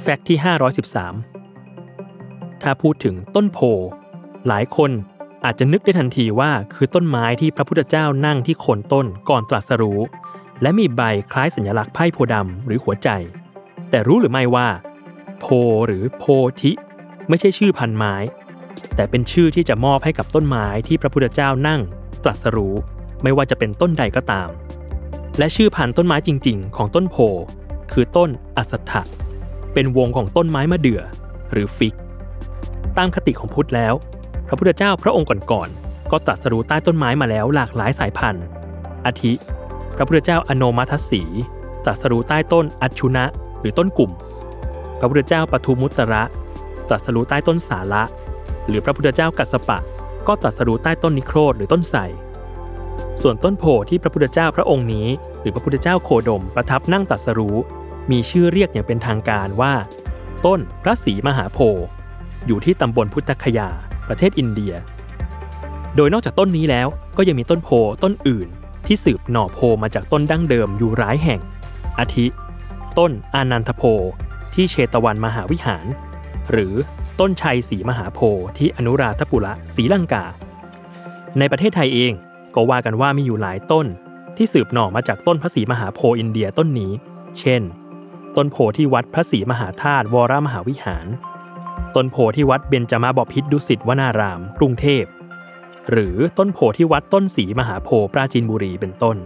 แฟกต์ที่ 513 ถ้าพูดถึงต้นโพ หลายคนอาจจะนึกได้ทันทีว่าคือต้นไม้ที่พระพุทธเจ้านั่งที่โคนต้นก่อนตรัสรู้ และมีใบคล้ายสัญลักษณ์ไพ่โพดำหรือหัวใจ แต่รู้หรือไม่ว่า โพหรือโพธิ ไม่ใช่ชื่อพันไม้ แต่เป็นชื่อที่จะมอบให้กับต้นไม้ที่พระพุทธเจ้านั่ง ตรัสรู้ ไม่ว่าจะเป็นต้นใดก็ตาม และชื่อพันต้นไม้จริง ๆ ของต้นโพ คือต้นอสัตถะ เป็นวงของต้นไม้มะเดื่อ หรือฟิก ตามคติของพุทธแล้ว พระพุทธเจ้าพระองค์ก่อนๆก็ตรัสรู้ใต้ต้นไม้มาแล้วหลากหลายสายพันธุ์ อาทิ พระพุทธเจ้าอโนมัทสีตรัสรู้ใต้ต้นอัชชุนะ หรือต้นกลุ่ม พระพุทธเจ้าปทุมุตระตรัสรู้ใต้ต้นสาละหรือพระพุทธเจ้ากัสปะ ก็ตรัสรู้ใต้ต้นนิโครธหรือต้นไทรส่วนต้นโพที่พระพุทธเจ้าพระองค์นี้ หรือพระพุทธเจ้าโคดมประทับนั่งตรัสรู้ มีชื่อเรียกอย่างเป็นทางการว่า ต้นพระศรีมหาโพธิ์อยู่ที่ตำบลพุทธคยา ประเทศอินเดีย โดยนอกจากต้นนี้แล้วก็ยังมีต้นโพต้นอื่น ที่สืบหน่อโพมาจากต้นดั้งเดิมอยู่หลายแห่ง อาทิ ต้นอานันทโพที่เชตวันมหาวิหาร หรือต้นชัยศรีมหาโพธิ์ที่อนุราธปุระศรีลังกา ในประเทศไทยเองก็ว่ากันว่ามีอยู่หลายต้นที่สืบหน่อมาจากต้นพระศรีมหาโพธิ์อินเดียต้นนี้ เช่น ต้นโพที่วัดพระศรีมหาธาตุวรมหาวิหาร ต้นโพที่วัดเบญจมาบพิษดุสิตวนาราม กรุงเทพ หรือต้นโพที่วัดต้นศรีมหาโพธิ์ปราจีนบุรีเป็นต้น